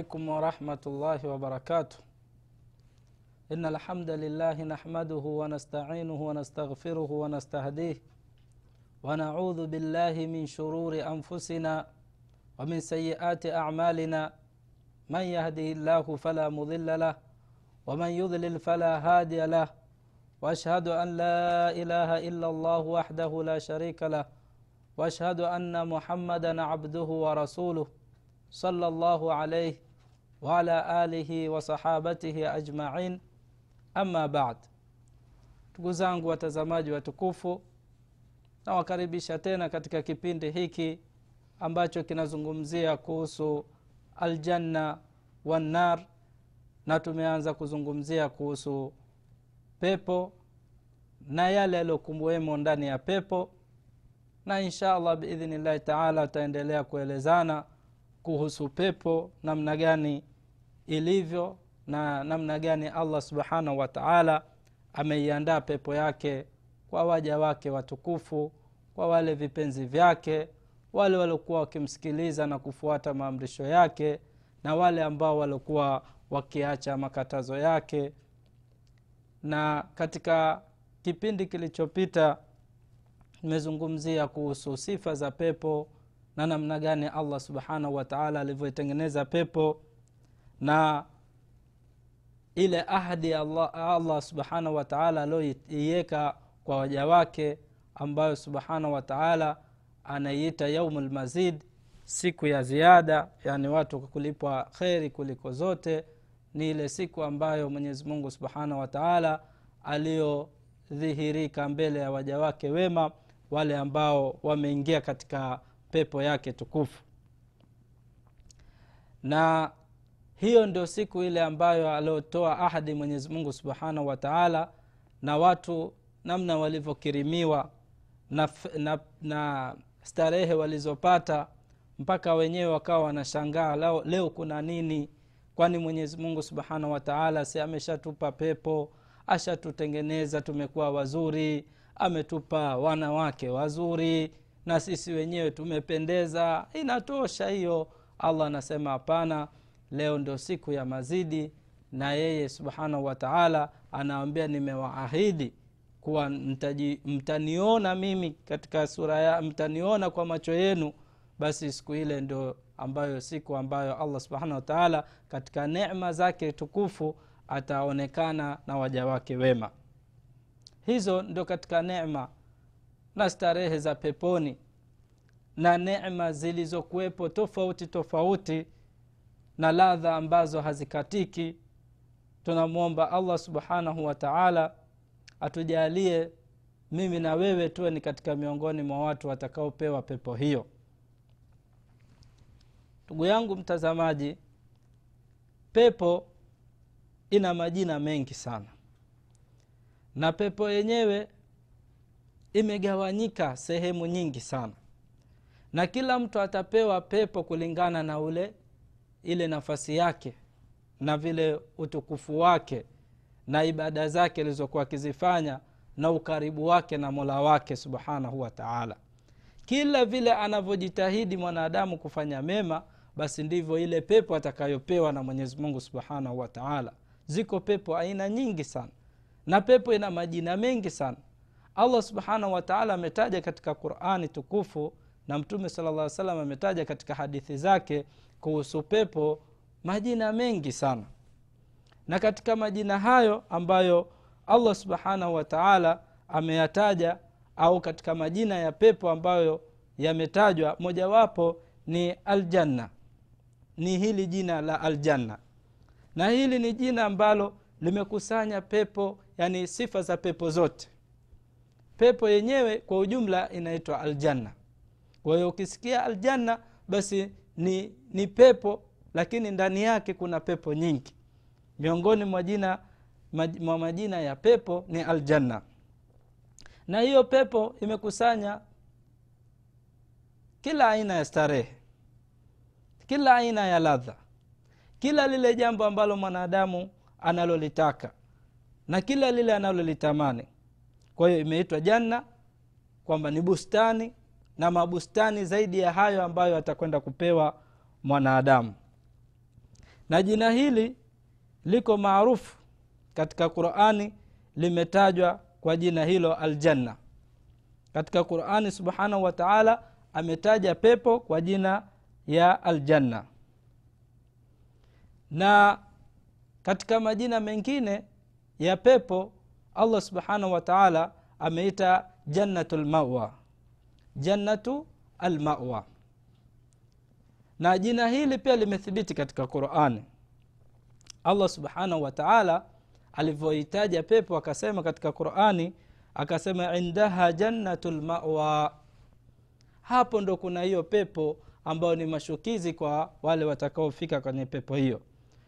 عليكم ورحمة الله وبركاته. إن الحمد لله نحمده ونستعينه ونستغفره ونستهديه. ونعوذ بالله من شرور أنفسنا ومن سيئات أعمالنا. من يهده الله فلا مضل له ومن يضلل فلا هادي له. وأشهد أن لا إله إلا الله وحده لا شريك له. وأشهد أن محمدا عبده ورسوله صلى الله عليه وعلى اله وصحابته ajmain ama bad ndugu zangu watazamaji watukufu nawakaribisha tena katika kipindi hiki ambacho kinazungumzia kuhusu aljanna wannar na tumeanza kuzungumzia kuhusu pepo na yale yaliyokumbuwemo ndani ya pepo na insha allah biidhnillahi taala tutaendelea kuelezana kuhusu pepo namna gani ilivyo na namna gani allah subhanahu wa taala ameiandaa pepo yake kwa waja wake watukufu kwa wale vipenzi vyake wale waliokuwa wakimsikiliza na kufuata maamrisho yake na wale ambao waliokuwa wakiacha makatazo yake. Na katika kipindi kilichopita nimezungumzia kuhusu sifa za pepo na namna gani allah subhanahu wataala alivyoitengeneza pepo na ile ahdi allah, allah subhanahu wataala aliyoiweka kwa waja wake ambayo subhanahu wataala anaiita yaumu lmazid siku ya ziada yani watu kulipwa kheri kuliko zote ni ile siku ambayo mwenyezi mungu subhanahu wataala aliyodhihirika mbele ya waja wake wema wale ambao wameingia katika pepo yake tukufu. Na hiyo ndio siku ile ambayo aliotoa ahadi mwenyezi mungu subhanahu wataala na watu namna walivyokirimiwa na, na, na starehe walizopata mpaka wenyewe wakawa wanashangaa leo, leo kuna nini? Kwani mwenyezi mungu subhanahu wataala si ameshatupa pepo ashatutengeneza tumekuwa wazuri ametupa wanawake wazuri na sisi wenyewe tumependeza. Inatosha hiyo allah anasema hapana leo ndio siku ya mazidi na yeye subhanahu wataala anawambia nimewaahidi kuwa mtaji, mtaniona mimi katika sura ya mtaniona kwa macho yenu. Basi siku ile ndio ambayo siku ambayo allah subhanahu wataala katika nema zake tukufu ataonekana na waja wake wema. Hizo ndio katika nema na starehe za peponi na nema zilizokuwepo tofauti tofauti na ladha ambazo hazikatiki. Tunamwomba allah subhanahu wataala atujalie mimi na wewe tuwe ni katika miongoni mwa watu watakaopewa pepo hiyo. Ndugu yangu mtazamaji pepo ina majina mengi sana. Na pepo yenyewe imegawanyika sehemu nyingi sana. Na kila mtu atapewa pepo kulingana na ule ile nafasi yake na vile utukufu wake na ibada zake alizokuwa akizifanya na ukaribu wake na mola wake subhanahu wa taala. Kila vile anavyojitahidi mwanadamu kufanya mema basi ndivyo ile pepo atakayopewa na mwenyezi mungu subhanahu wa taala. Ziko pepo aina nyingi sana na pepo ina majina mengi sana. Allah subhanahu wataala ametaja katika qurani tukufu na mtume sala llah salam ametaja katika hadithi zake kuhusu pepo majina mengi sana. Na katika majina hayo ambayo allah subhanahu wataala ameyataja au katika majina ya pepo ambayo yametajwa mojawapo ni aljanna. Ni hili jina la aljanna. Na hili ni jina ambalo limekusanya pepo yani sifa za pepo zote. Pepo yenyewe kwa ujumla inaitwa aljanna. Kwa hiyo ukisikia aljanna basi ni, ni pepo lakini ndani yake kuna pepo nyingi. Miongoni mwa jina mwa majina ya pepo ni aljanna. Na hiyo pepo imekusanya kila aina ya starehe kila aina ya ladha kila lile jambo ambalo mwanadamu analolitaka na kila lile analolitamani. Kwa hiyo imeitwa janna kwamba ni bustani na mabustani zaidi ya hayo ambayo atakwenda kupewa mwanadamu. Na jina hili liko maarufu katika qurani limetajwa kwa jina hilo aljanna. Katika qurani subhanahu wa taala ametaja pepo kwa jina ya aljanna. Na katika majina mengine ya pepo allah subhanahu wa taala ameita jannatu lmawa jannatu almawa. Na jina hili pia limethibiti katika qurani allah subhanahu wa taala alivyohitaja pepo akasema katika qurani akasema indaha jannatu lmawa hapo ndo kuna hiyo pepo ambayo ni mashukizi kwa wale watakaofika kwenye pepo hiyo.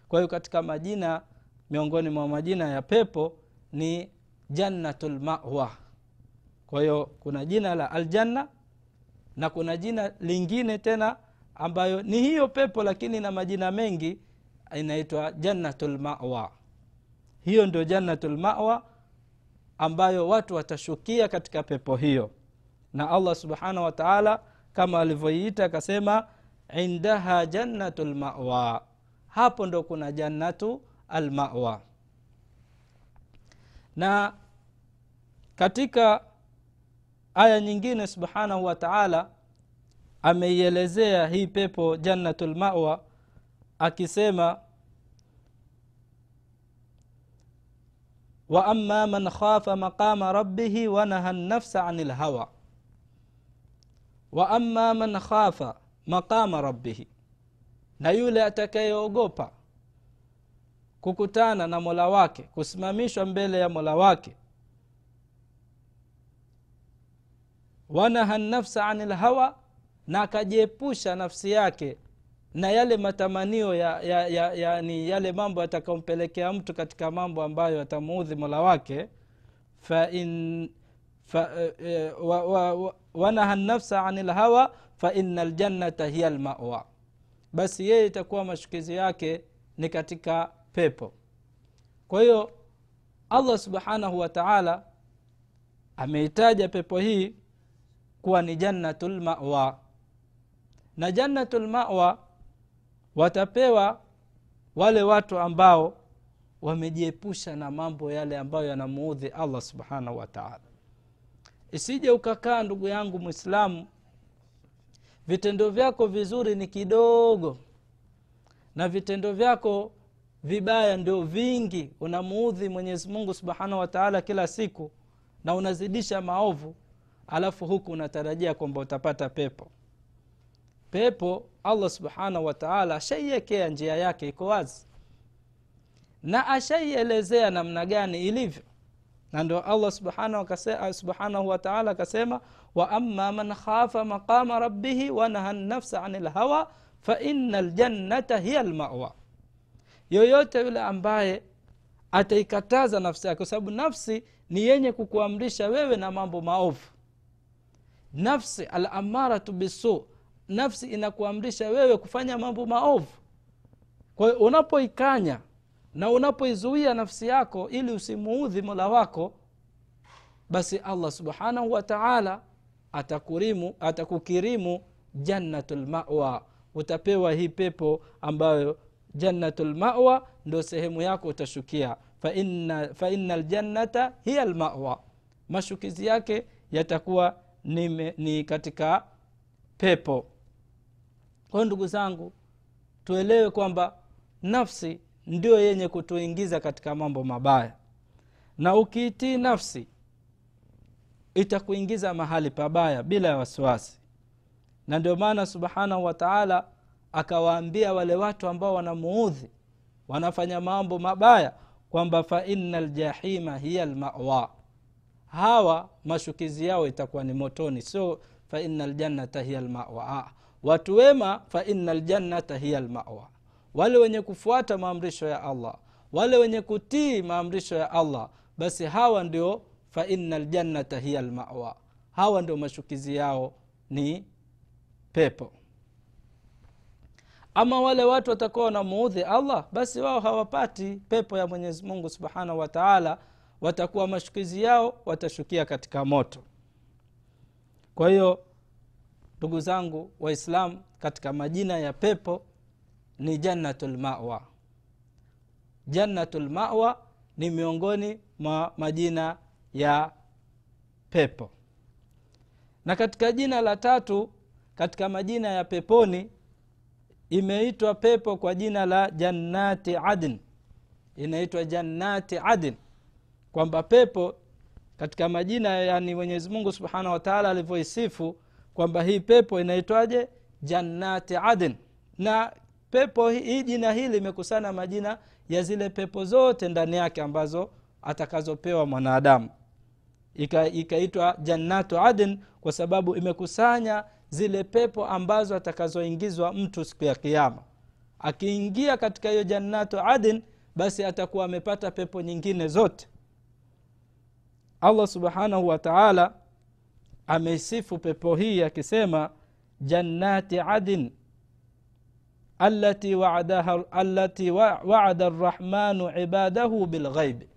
Kwa hiyo katika majina miongoni mwa majina ya pepo ni jannatu lmawa kwa hiyo kuna jina la aljanna na kuna jina lingine tena ambayo ni hiyo pepo lakini na majina mengi inaitwa jannatu lmawa hiyo ndio jannatu lmawa ambayo watu watashukia katika pepo hiyo. Na allah subhanahu wa taala kama alivyoiita akasema indaha jannatu lmawa hapo ndo kuna jannatu almawa. Na katika aya nyingine subhanahu wa taala ameielezea hii pepo jannatu lmawa akisema waama man khafa maqama rabbihi wanaha nafsa ani lhawa waama man khafa maqama rabbihi na yule atakayeogopa kukutana na mola wake kusimamishwa mbele ya mola wake wanaha nafsa ani lhawa na akajiepusha nafsi yake na yale matamanio ya, ya, ya, ya, ni yale mambo yatakaompelekea mtu katika mambo ambayo atamuudhi mola wake. Fain fa, e, wa, wa, wa, wanaha nafsa ani lhawa faina ljannata hiya lmawa basi yeye itakuwa mashukizi yake ni katika pepo. Kwa hiyo allah subhanahu wa taala ameitaja pepo hii kuwa ni jannatu lmawa na jannatu lmawa watapewa wale watu ambao wamejiepusha na mambo yale ambayo yanamuudhi allah subhanahu wataala isije ukakaa ndugu yangu mwislamu vitendo vyako vizuri ni kidogo na vitendo vyako vibaya ndio vingi. Unamuudhi mwenyezi mungu subhanahu wataala kila siku na unazidisha maovu alafu huku unatarajia kwamba utapata pepo. Pepo allah subhanahu wataala ashaiekea njia yake iko wazi. Na ashaielezea namna gani ilivyo. Na ndio allah subhanahu, subhanahu wa akasema wa ama man khafa maqama rabbihi wanaha nafsa ani lhawa faina ljannata hiya lmawa yoyote yule ambaye ataikataza nafsi yake kwa sababu nafsi ni yenye kukuamrisha wewe na mambo maovu nafsi alamaratu bisu nafsi inakuamrisha wewe kufanya mambo maovu. Kwa hiyo unapoikanya na unapoizuia nafsi yako ili usimuudhi mola wako basi allah subhanahu wa taala atakurimu atakukirimu jannatu lmawa utapewa hii pepo ambayo jannatu lmawa ndo sehemu yako utashukia. Faina fa ljannata hiya lmawa mashukizi yake yatakuwa ni, ni katika pepo. Kwayo ndugu zangu tuelewe kwamba nafsi ndio yenye kutuingiza katika mambo mabaya. Na ukiitii nafsi itakuingiza mahali pabaya bila ya wasiwasi. Na ndio maana subhanahu wa taala akawaambia wale watu ambao wanamuudhi wanafanya mambo mabaya kwamba faina ljahima hiya lmawa hawa mashukizi yao itakuwa ni motoni. Sio faina ljannata hiya lmawa watu wema faina ljannata hiya lmawa wale wenye kufuata maamrisho ya allah wale wenye kutii maamrisho ya allah basi hawa ndio faina ljannata hiya lmawa hawa ndio mashukizi yao ni pepo. Ama wale watu watakuwa wanamuudhi allah basi wao hawapati pepo ya mwenyezi mungu subhanahu wa taala watakuwa mashukizi yao watashukia katika moto. Kwa hiyo ndugu zangu waislamu katika majina ya pepo ni jannatulmawa jannatulmawa ni miongoni mwa majina ya pepo. Na katika jina la tatu katika majina ya peponi imeitwa pepo kwa jina la jannati adn. Inaitwa jannati adn kwamba pepo katika majina yani mwenyezi mungu subhanahu wataala alivyoisifu kwamba hii pepo inaitwaje? Jannati adn. Na pepo hii jina hili limekusana majina ya zile pepo zote ndani yake ambazo atakazopewa mwanadamu. Ikaitwa ika jannatu adn kwa sababu imekusanya zile pepo ambazo atakazoingizwa mtu siku ya kiama akiingia katika hiyo jannatu adn basi atakuwa amepata pepo nyingine zote allah subhanahu wa taala amesifu pepo hii akisema jannati adin alati waadaha, alati waada arrahmanu ibadahu bilghaibi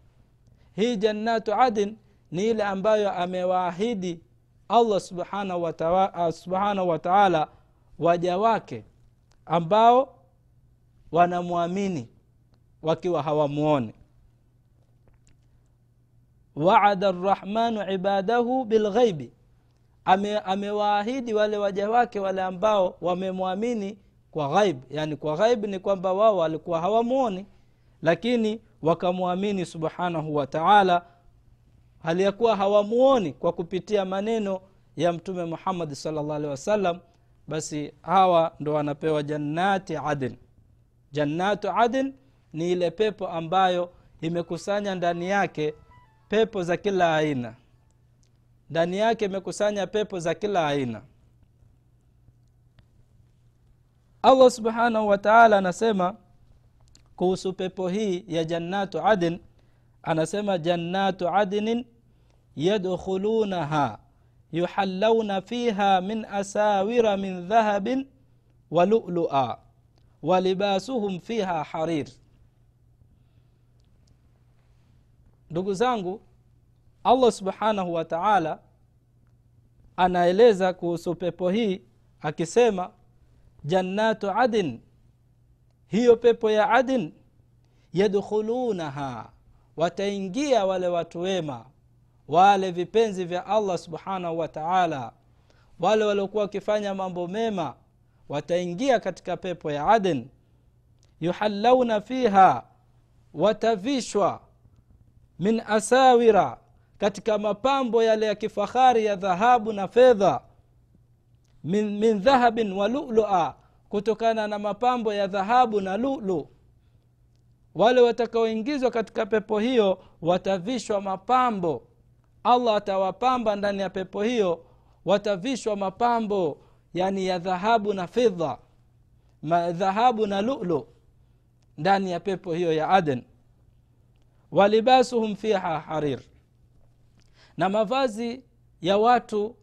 hii jannatu adin ni ile ambayo amewaahidi allah subhanahu wataala wa taala waja wake ambao wanamwamini wakiwa hawamuoni waada rrahmanu ibadahu bilghaibi. Ame, amewaahidi wale waja wake wale ambao wamemwamini kwa ghaib. Yani kwa ghaib ni kwamba wao walikuwa hawamwoni lakini wakamwamini subhanahu wa taala. Hali ya kuwa hawamuoni kwa kupitia maneno ya mtume muhammadi salllah alehi wasallam basi hawa ndo wanapewa jannati adn jannatu adn ni ile pepo ambayo imekusanya ndani yake pepo za kila aina ndani yake imekusanya pepo za kila aina allah subhanahu wataala anasema kuhusu pepo hii ya jannatu adn anasema jannatu adnin yadkhulunaha yuhallauna fiha min asawira min dhahabin wa lulua walibasuhum fiha harir ndugu zangu allah subhanahu wa taala anaeleza kuhusu pepo hii akisema jannatu adin hiyo pepo ya adin yadkhulunaha wataingia wale watu wema wale vipenzi vya allah subhanahu wa taala. Wale waliokuwa wakifanya mambo mema wataingia katika pepo ya aden yuhallauna fiha watavishwa min asawira katika mapambo yale ya kifahari ya dhahabu na fedha min, min dhahabin wa lulua kutokana na mapambo ya dhahabu na lulu. Wale watakaoingizwa katika pepo hiyo watavishwa mapambo. Allah atawapamba ndani ya pepo hiyo watavishwa mapambo yani ya dhahabu na fidha dhahabu na lulu ndani ya pepo hiyo ya aden walibasuhum fiha harir. Na mavazi ya watu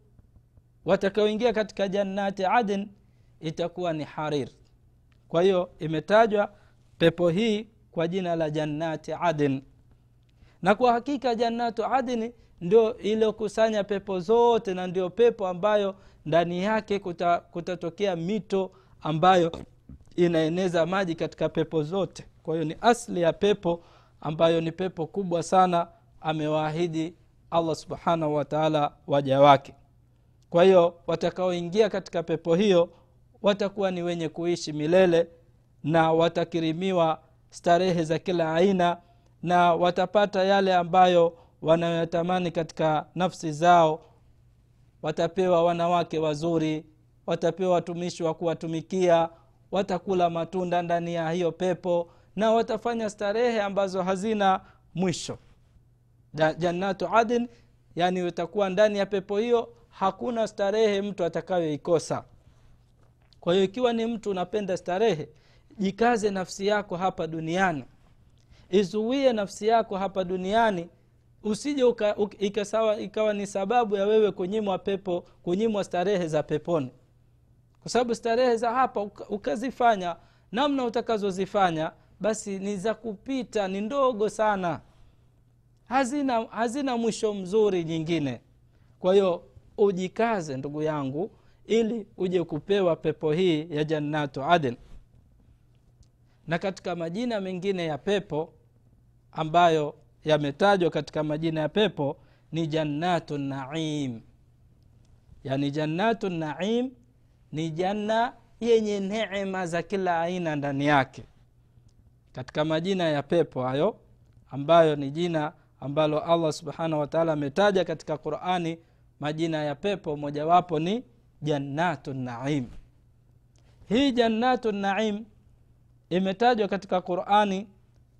watakaoingia katika jannati adin itakuwa ni harir. Kwa hiyo imetajwa pepo hii kwa jina la jannati adin na kwa hakika jannatu adni ndio iliyokusanya pepo zote na ndio pepo ambayo ndani yake kuta, kutatokea mito ambayo inaeneza maji katika pepo zote. Kwa hiyo ni asli ya pepo ambayo ni pepo kubwa sana amewaahidi allah subhanahu wataala waja wake. Kwa hiyo watakaoingia katika pepo hiyo watakuwa ni wenye kuishi milele na watakirimiwa starehe za kila aina na watapata yale ambayo wanayotamani katika nafsi zao. Watapewa wanawake wazuri watapewa watumishi wa kuwatumikia watakula matunda ndani ya hiyo pepo na watafanya starehe ambazo hazina mwisho. Jannatu adin yani utakuwa ndani ya pepo hiyo hakuna starehe mtu atakayoikosa. Kwa hiyo ikiwa ni mtu unapenda starehe jikaze nafsi yako hapa duniani. Izuie nafsi yako hapa duniani usije uka, ikawa ni sababu ya wewe kunyimwa pepo kunyimwa starehe za peponi. Kwa sababu starehe za hapa ukazifanya namna utakazozifanya basi ni za kupita ni ndogo sana. Hazina hazina mwisho mzuri nyingine. Kwa hiyo ujikaze ndugu yangu ili uje kupewa pepo hii ya jannatu aden na katika majina mengine ya pepo ambayo yametajwa katika majina ya pepo ni jannatu naim. Yani jannatu naim ni janna yenye neema za kila aina ndani yake katika majina ya pepo hayo ambayo ni jina ambalo allah subhanahu wataala ametaja katika qurani majina ya pepo mojawapo ni jannatu naim. Hii jannatu naim imetajwa katika qurani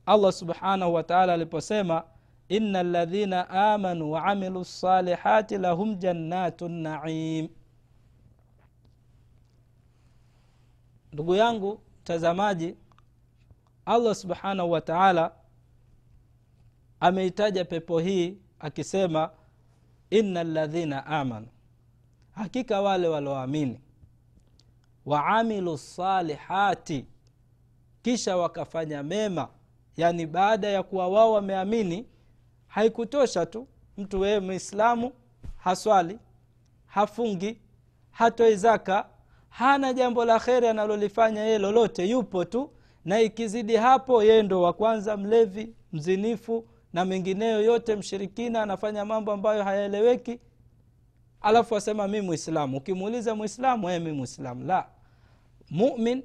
allah subhanahu wataala aliposema ina ladhina amanu waamilu lsalihati lahum jannatu naim. Ndugu yangu mtazamaji allah subhanahu wa taala ameitaja pepo hii akisema ina ladhina amanu. Hakika wale walioamini waamilu salihati kisha wakafanya mema. Yaani baada ya kuwa wao wameamini haikutosha tu mtu wewe mwislamu haswali hafungi hatoi zaka hana jambo la kheri analolifanya yeye lolote yupo tu na ikizidi hapo yeye ndo wa kwanza mlevi mzinifu na mengineyo yote mshirikina anafanya mambo ambayo hayaeleweki. Alafu asema mi mwislamu ukimuuliza mwislamu ee mi mwislamu la. Mumin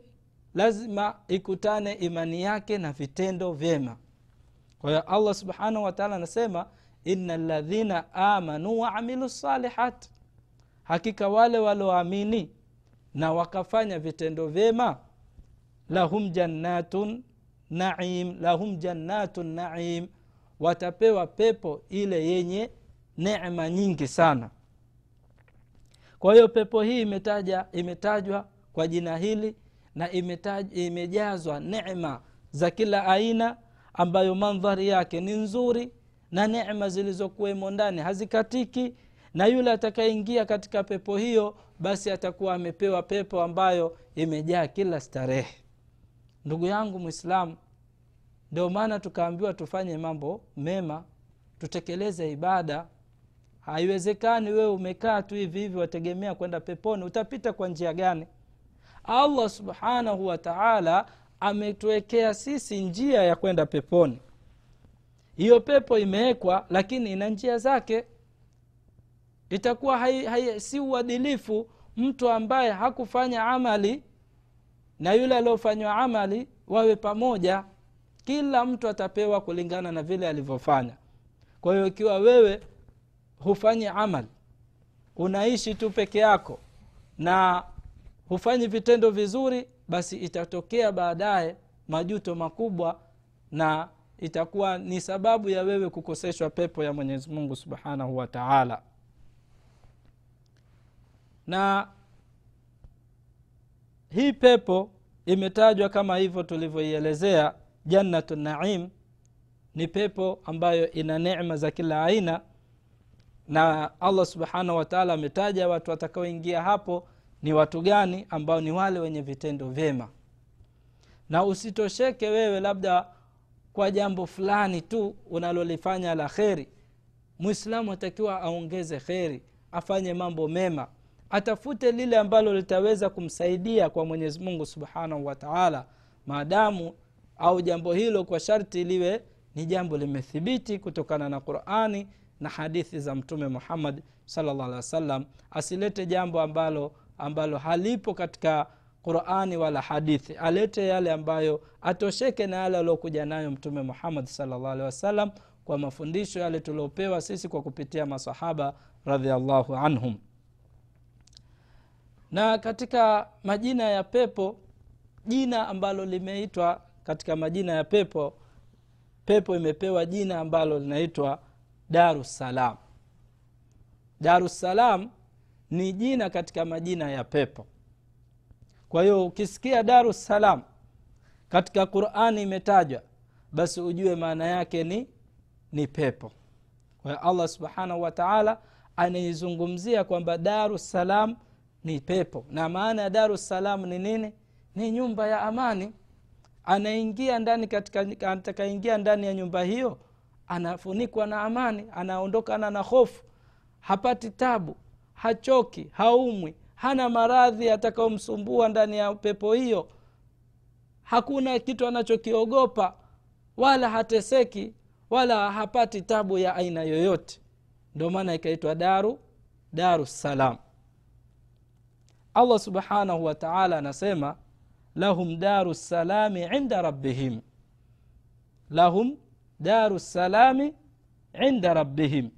lazima ikutane imani yake na vitendo vyema. Kwa hiyo allah subhanahu wataala anasema ina ladhina amanu waamilu salihat. Hakika wale walioamini na wakafanya vitendo vyema lahum jannatun naim lahum jannatun naim. Watapewa pepo ile yenye neema nyingi sana. Kwa hiyo pepo hii imetaja imetajwa kwa jina hili na imetaj, imejazwa neema za kila aina ambayo mandhari yake ni nzuri na neema zilizokuwemo ndani hazikatiki na yule atakayeingia katika pepo hiyo basi atakuwa amepewa pepo ambayo imejaa kila starehe ndugu yangu mwislamu ndio maana tukaambiwa tufanye mambo mema tutekeleze ibada. Haiwezekani wewe umekaa tu hivi hivi wategemea kwenda peponi utapita kwa njia gani? Allah subhanahu wa taala ametuwekea sisi njia ya kwenda peponi. Hiyo pepo imewekwa lakini ina njia zake. Itakuwa hai, hai, si uadilifu mtu ambaye hakufanya amali na yule aliofanywa amali wawe pamoja. Kila mtu atapewa kulingana na vile alivyofanya. Kwa hiyo ikiwa wewe hufanyi amali unaishi tu peke yako na hufanyi vitendo vizuri basi itatokea baadaye majuto makubwa na itakuwa ni sababu ya wewe kukoseshwa pepo ya mwenyezi mungu subhanahu wa taala. Na hii pepo imetajwa kama hivyo tulivyoielezea jannatu naim. Ni pepo ambayo ina necma za kila aina. Na allah subhanahu wataala ametaja watu watakaoingia hapo ni watu gani ambao ni wale wenye vitendo vyema. Na usitosheke wewe labda kwa jambo fulani tu unalolifanya la kheri. Mwislamu atakiwa aongeze kheri afanye mambo mema atafute lile ambalo litaweza kumsaidia kwa mwenyezi mungu subhanahu wa taala. Maadamu au jambo hilo kwa sharti liwe ni jambo limethibiti kutokana na qurani na hadithi za mtume muhammad salllah asilete jambo ambalo ambalo halipo katika qurani wala hadithi. Alete yale ambayo atosheke na yale aliokuja nayo mtume muhammad salllah kwa mafundisho yale tuliopewa sisi kwa kupitia masahaba radiallahu anhum na katika majina ya pepo jina ambalo limeitwa katika majina ya pepo pepo imepewa jina ambalo linaitwa darussalam. Darussalam ni jina katika majina ya pepo. Kwa hiyo ukisikia darussalam katika qurani imetajwa basi ujue maana yake ni ni pepo. Kwa hiyo allah subhanahu wa taala anaizungumzia kwamba darussalam ni pepo. Na maana ya darusalam ni nini? Ni nyumba ya amani. Anaingia ndani katika atakaingia ndani ya nyumba hiyo anafunikwa na amani anaondokana na hofu. Hapati tabu hachoki haumwi hana maradhi atakayomsumbua ndani ya pepo hiyo. Hakuna kitu anachokiogopa wala hateseki wala hapati tabu ya aina yoyote. Ndio maana ikaitwa daru daru salam allah subhanahu wa taala anasema lahum daru salami inda rabbihim. Lahum daru salami inda rabbihim.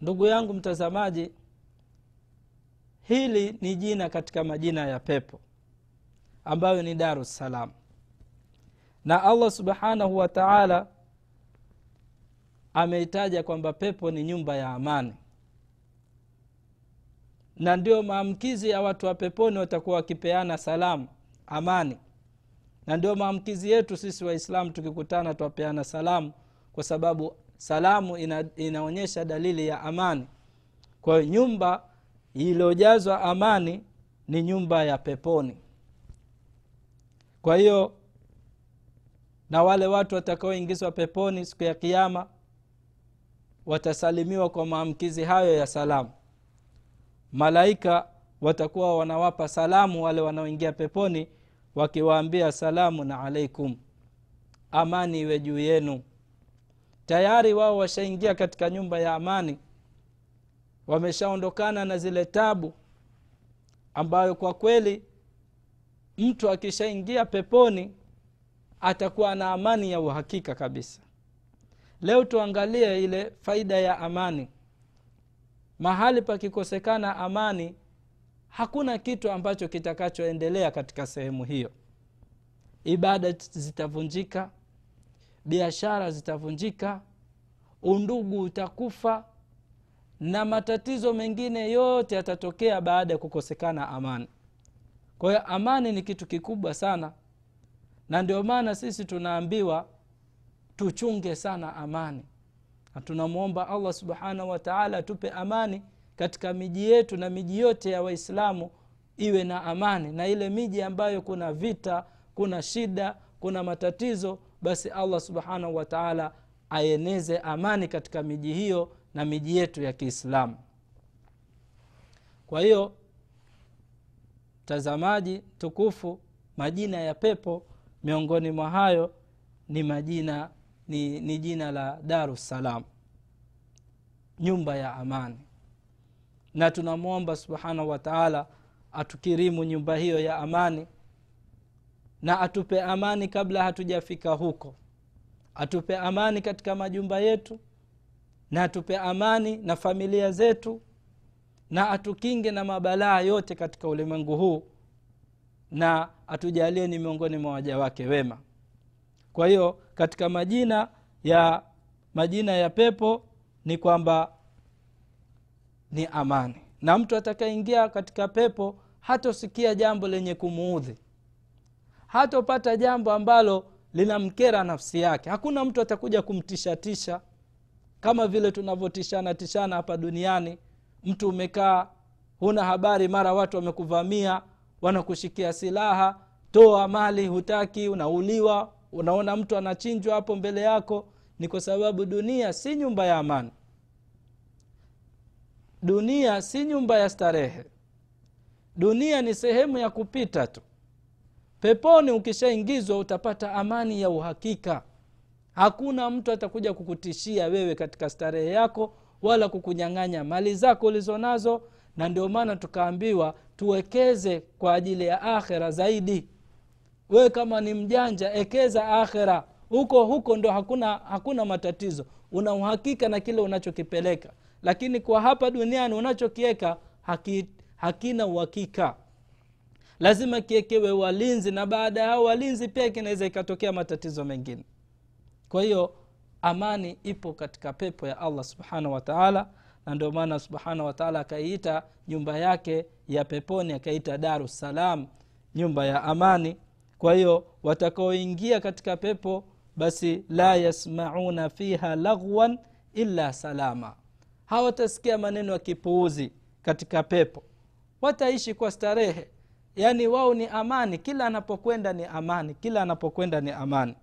Ndugu yangu mtazamaji hili ni jina katika majina ya pepo ambayo ni daru salam. Na allah subhanahu wa taala ameitaja kwamba pepo ni nyumba ya amani. Na ndio maamkizi ya watu wa peponi watakuwa wakipeana salamu amani. Na ndio maamkizi yetu sisi waislamu tukikutana twapeana salamu kwa sababu salamu ina, inaonyesha dalili ya amani. Kwa hiyo nyumba iliyojazwa amani ni nyumba ya peponi. Kwa hiyo na wale watu watakaoingizwa peponi siku ya kiama watasalimiwa kwa maamkizi hayo ya salamu. Malaika watakuwa wanawapa salamu wale wanaoingia peponi wakiwaambia salamun alaikum. Amani iwe juu yenu. Tayari wao washaingia katika nyumba ya amani. Wameshaondokana na zile tabu ambayo kwa kweli mtu akishaingia peponi atakuwa na amani ya uhakika kabisa leo tuangalie ile faida ya amani. Mahali pakikosekana amani hakuna kitu ambacho kitakachoendelea katika sehemu hiyo. Ibada zitavunjika biashara zitavunjika undugu utakufa na matatizo mengine yote yatatokea baada ya kukosekana amani. Kwa hiyo amani ni kitu kikubwa sana na ndio maana sisi tunaambiwa tuchunge sana amani. Na tunamwomba allah subhanahu wataala atupe amani katika miji yetu na miji yote ya waislamu iwe na amani. Na ile miji ambayo kuna vita kuna shida kuna matatizo basi allah subhanahu wataala aeneze amani katika miji hiyo na miji yetu ya kiislamu. Kwa hiyo mtazamaji tukufu majina ya pepo miongoni mwa hayo ni majina ni, ni jina la darussalam nyumba ya amani. Na tunamwomba subhanahu wa taala atukirimu nyumba hiyo ya amani na atupe amani kabla hatujafika huko. Atupe amani katika majumba yetu na atupe amani na familia zetu na atukinge na mabalaa yote katika ulimwengu huu na atujalie ni miongoni mwa waja wake wema. Kwa hiyo katika majina ya majina ya pepo ni kwamba ni amani. Na mtu atakaingia katika pepo hatosikia jambo lenye kumuudhi. Hatopata jambo ambalo linamkera nafsi yake. Hakuna mtu atakuja kumtishatisha. Kama vile tunavyotishana tishana hapa duniani mtu umekaa huna habari mara watu wamekuvamia wanakushikia silaha toa mali hutaki unauliwa unaona mtu anachinjwa hapo mbele yako ni kwa sababu dunia si nyumba ya amani. Dunia si nyumba ya starehe. Dunia ni sehemu ya kupita tu. Peponi ukishaingizwa utapata amani ya uhakika. Hakuna mtu atakuja kukutishia wewe katika starehe yako wala kukunyang'anya mali zako ulizo nazo na ndio maana tukaambiwa tuwekeze kwa ajili ya akhera zaidi wewe kama ni mjanja ekeza akhera. Huko huko ndo hakuna hakuna matatizo. Una uhakika na kile unachokipeleka. Lakini kwa hapa duniani unachokiweka haki, hakina uhakika. Lazima kiekewe walinzi na baada ya walinzi pia kinaweza ikatokea matatizo mengine. Kwa hiyo amani ipo katika pepo ya allah subhanahu wataala na ndio maana subhanahu wataala akaiita nyumba yake ya peponi akaita darussalam nyumba ya amani kwa hiyo watakaoingia katika pepo basi la yasmauna fiha laghwan illa salama. Hawatasikia maneno ya kipuuzi katika pepo. Wataishi kwa starehe. Yaani wao ni amani. Kila anapokwenda ni amani. Kila anapokwenda ni amani.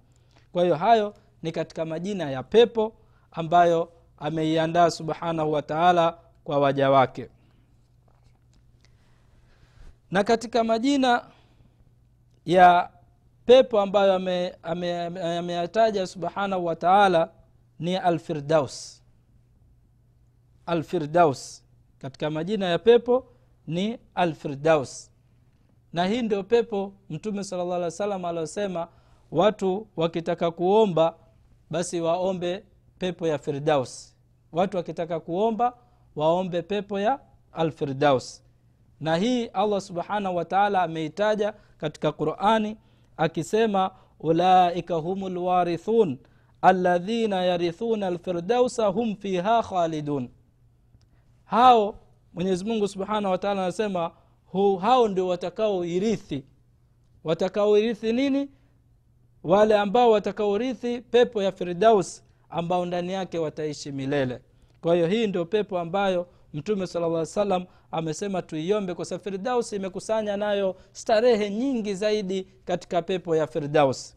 Kwa hiyo hayo ni katika majina ya pepo ambayo ameiandaa subhanahu wa taala kwa waja wake. Na katika majina ya pepo ambayo ameyataja ame, ame subhanahu wa taala ni alfirdaus. Alfirdaus. Katika majina ya pepo ni alfirdaus. Na hii ndio pepo mtume sala llah alih wa sallam aliosema watu wakitaka kuomba basi waombe pepo ya firdaus. Watu wakitaka kuomba waombe pepo ya alfirdaus. Na hii allah subhanahu wataala ameitaja katika qurani akisema ulaika hum lwarithun aladhina yarithuna alfirdausa hum fiha khalidun. Hao mwenyezi mungu subhanahu wataala anasema hao ndio watakaoirithi. Watakaoirithi nini? Wale ambao watakaorithi pepo ya firdaus ambao ndani yake wataishi milele. Kwa hiyo hii ndio pepo ambayo mtume sala salam amesema tuiombe kwa sababu firdaus imekusanya nayo starehe nyingi zaidi katika pepo ya firdaus.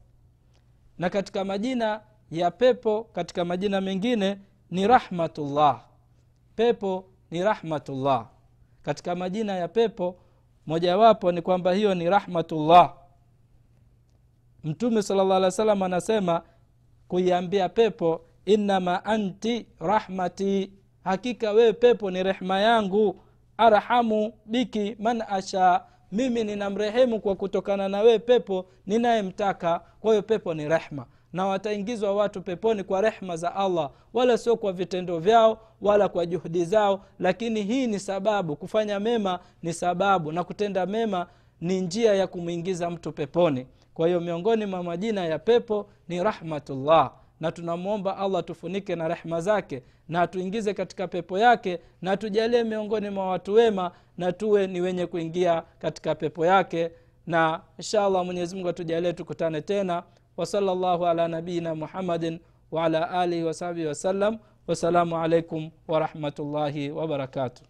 Na katika majina ya pepo katika majina mengine ni rahmatullah. Pepo ni rahmatullah. Katika majina ya pepo mojawapo ni kwamba hiyo ni rahmatullah. Mtume sala llah alih salam anasema kuiambia pepo innama anti rahmati hakika wewe pepo ni rehma yangu. Arhamu biki man asha. Mimi ninamrehemu kwa kutokana na wewe pepo ninayemtaka. Kwa hiyo pepo ni rehma na wataingizwa watu peponi kwa rehma za allah. Wala sio kwa vitendo vyao wala kwa juhudi zao. Lakini hii ni sababu. Kufanya mema ni sababu. Na kutenda mema ni njia ya kumwingiza mtu peponi. Kwa hiyo miongoni mwa majina ya pepo ni rahmatullah na tunamwomba allah tufunike na rehma zake na atuingize katika pepo yake na tujalie miongoni mwa watu wema na tuwe ni wenye kuingia katika pepo yake. Na insha allah mwenyezimungu atujalie tukutane tena. Wasala llahu ala nabiina muhammadin waala alihi wasahbihi wasallam wassalamu alaikum warahmatullahi wabarakatuh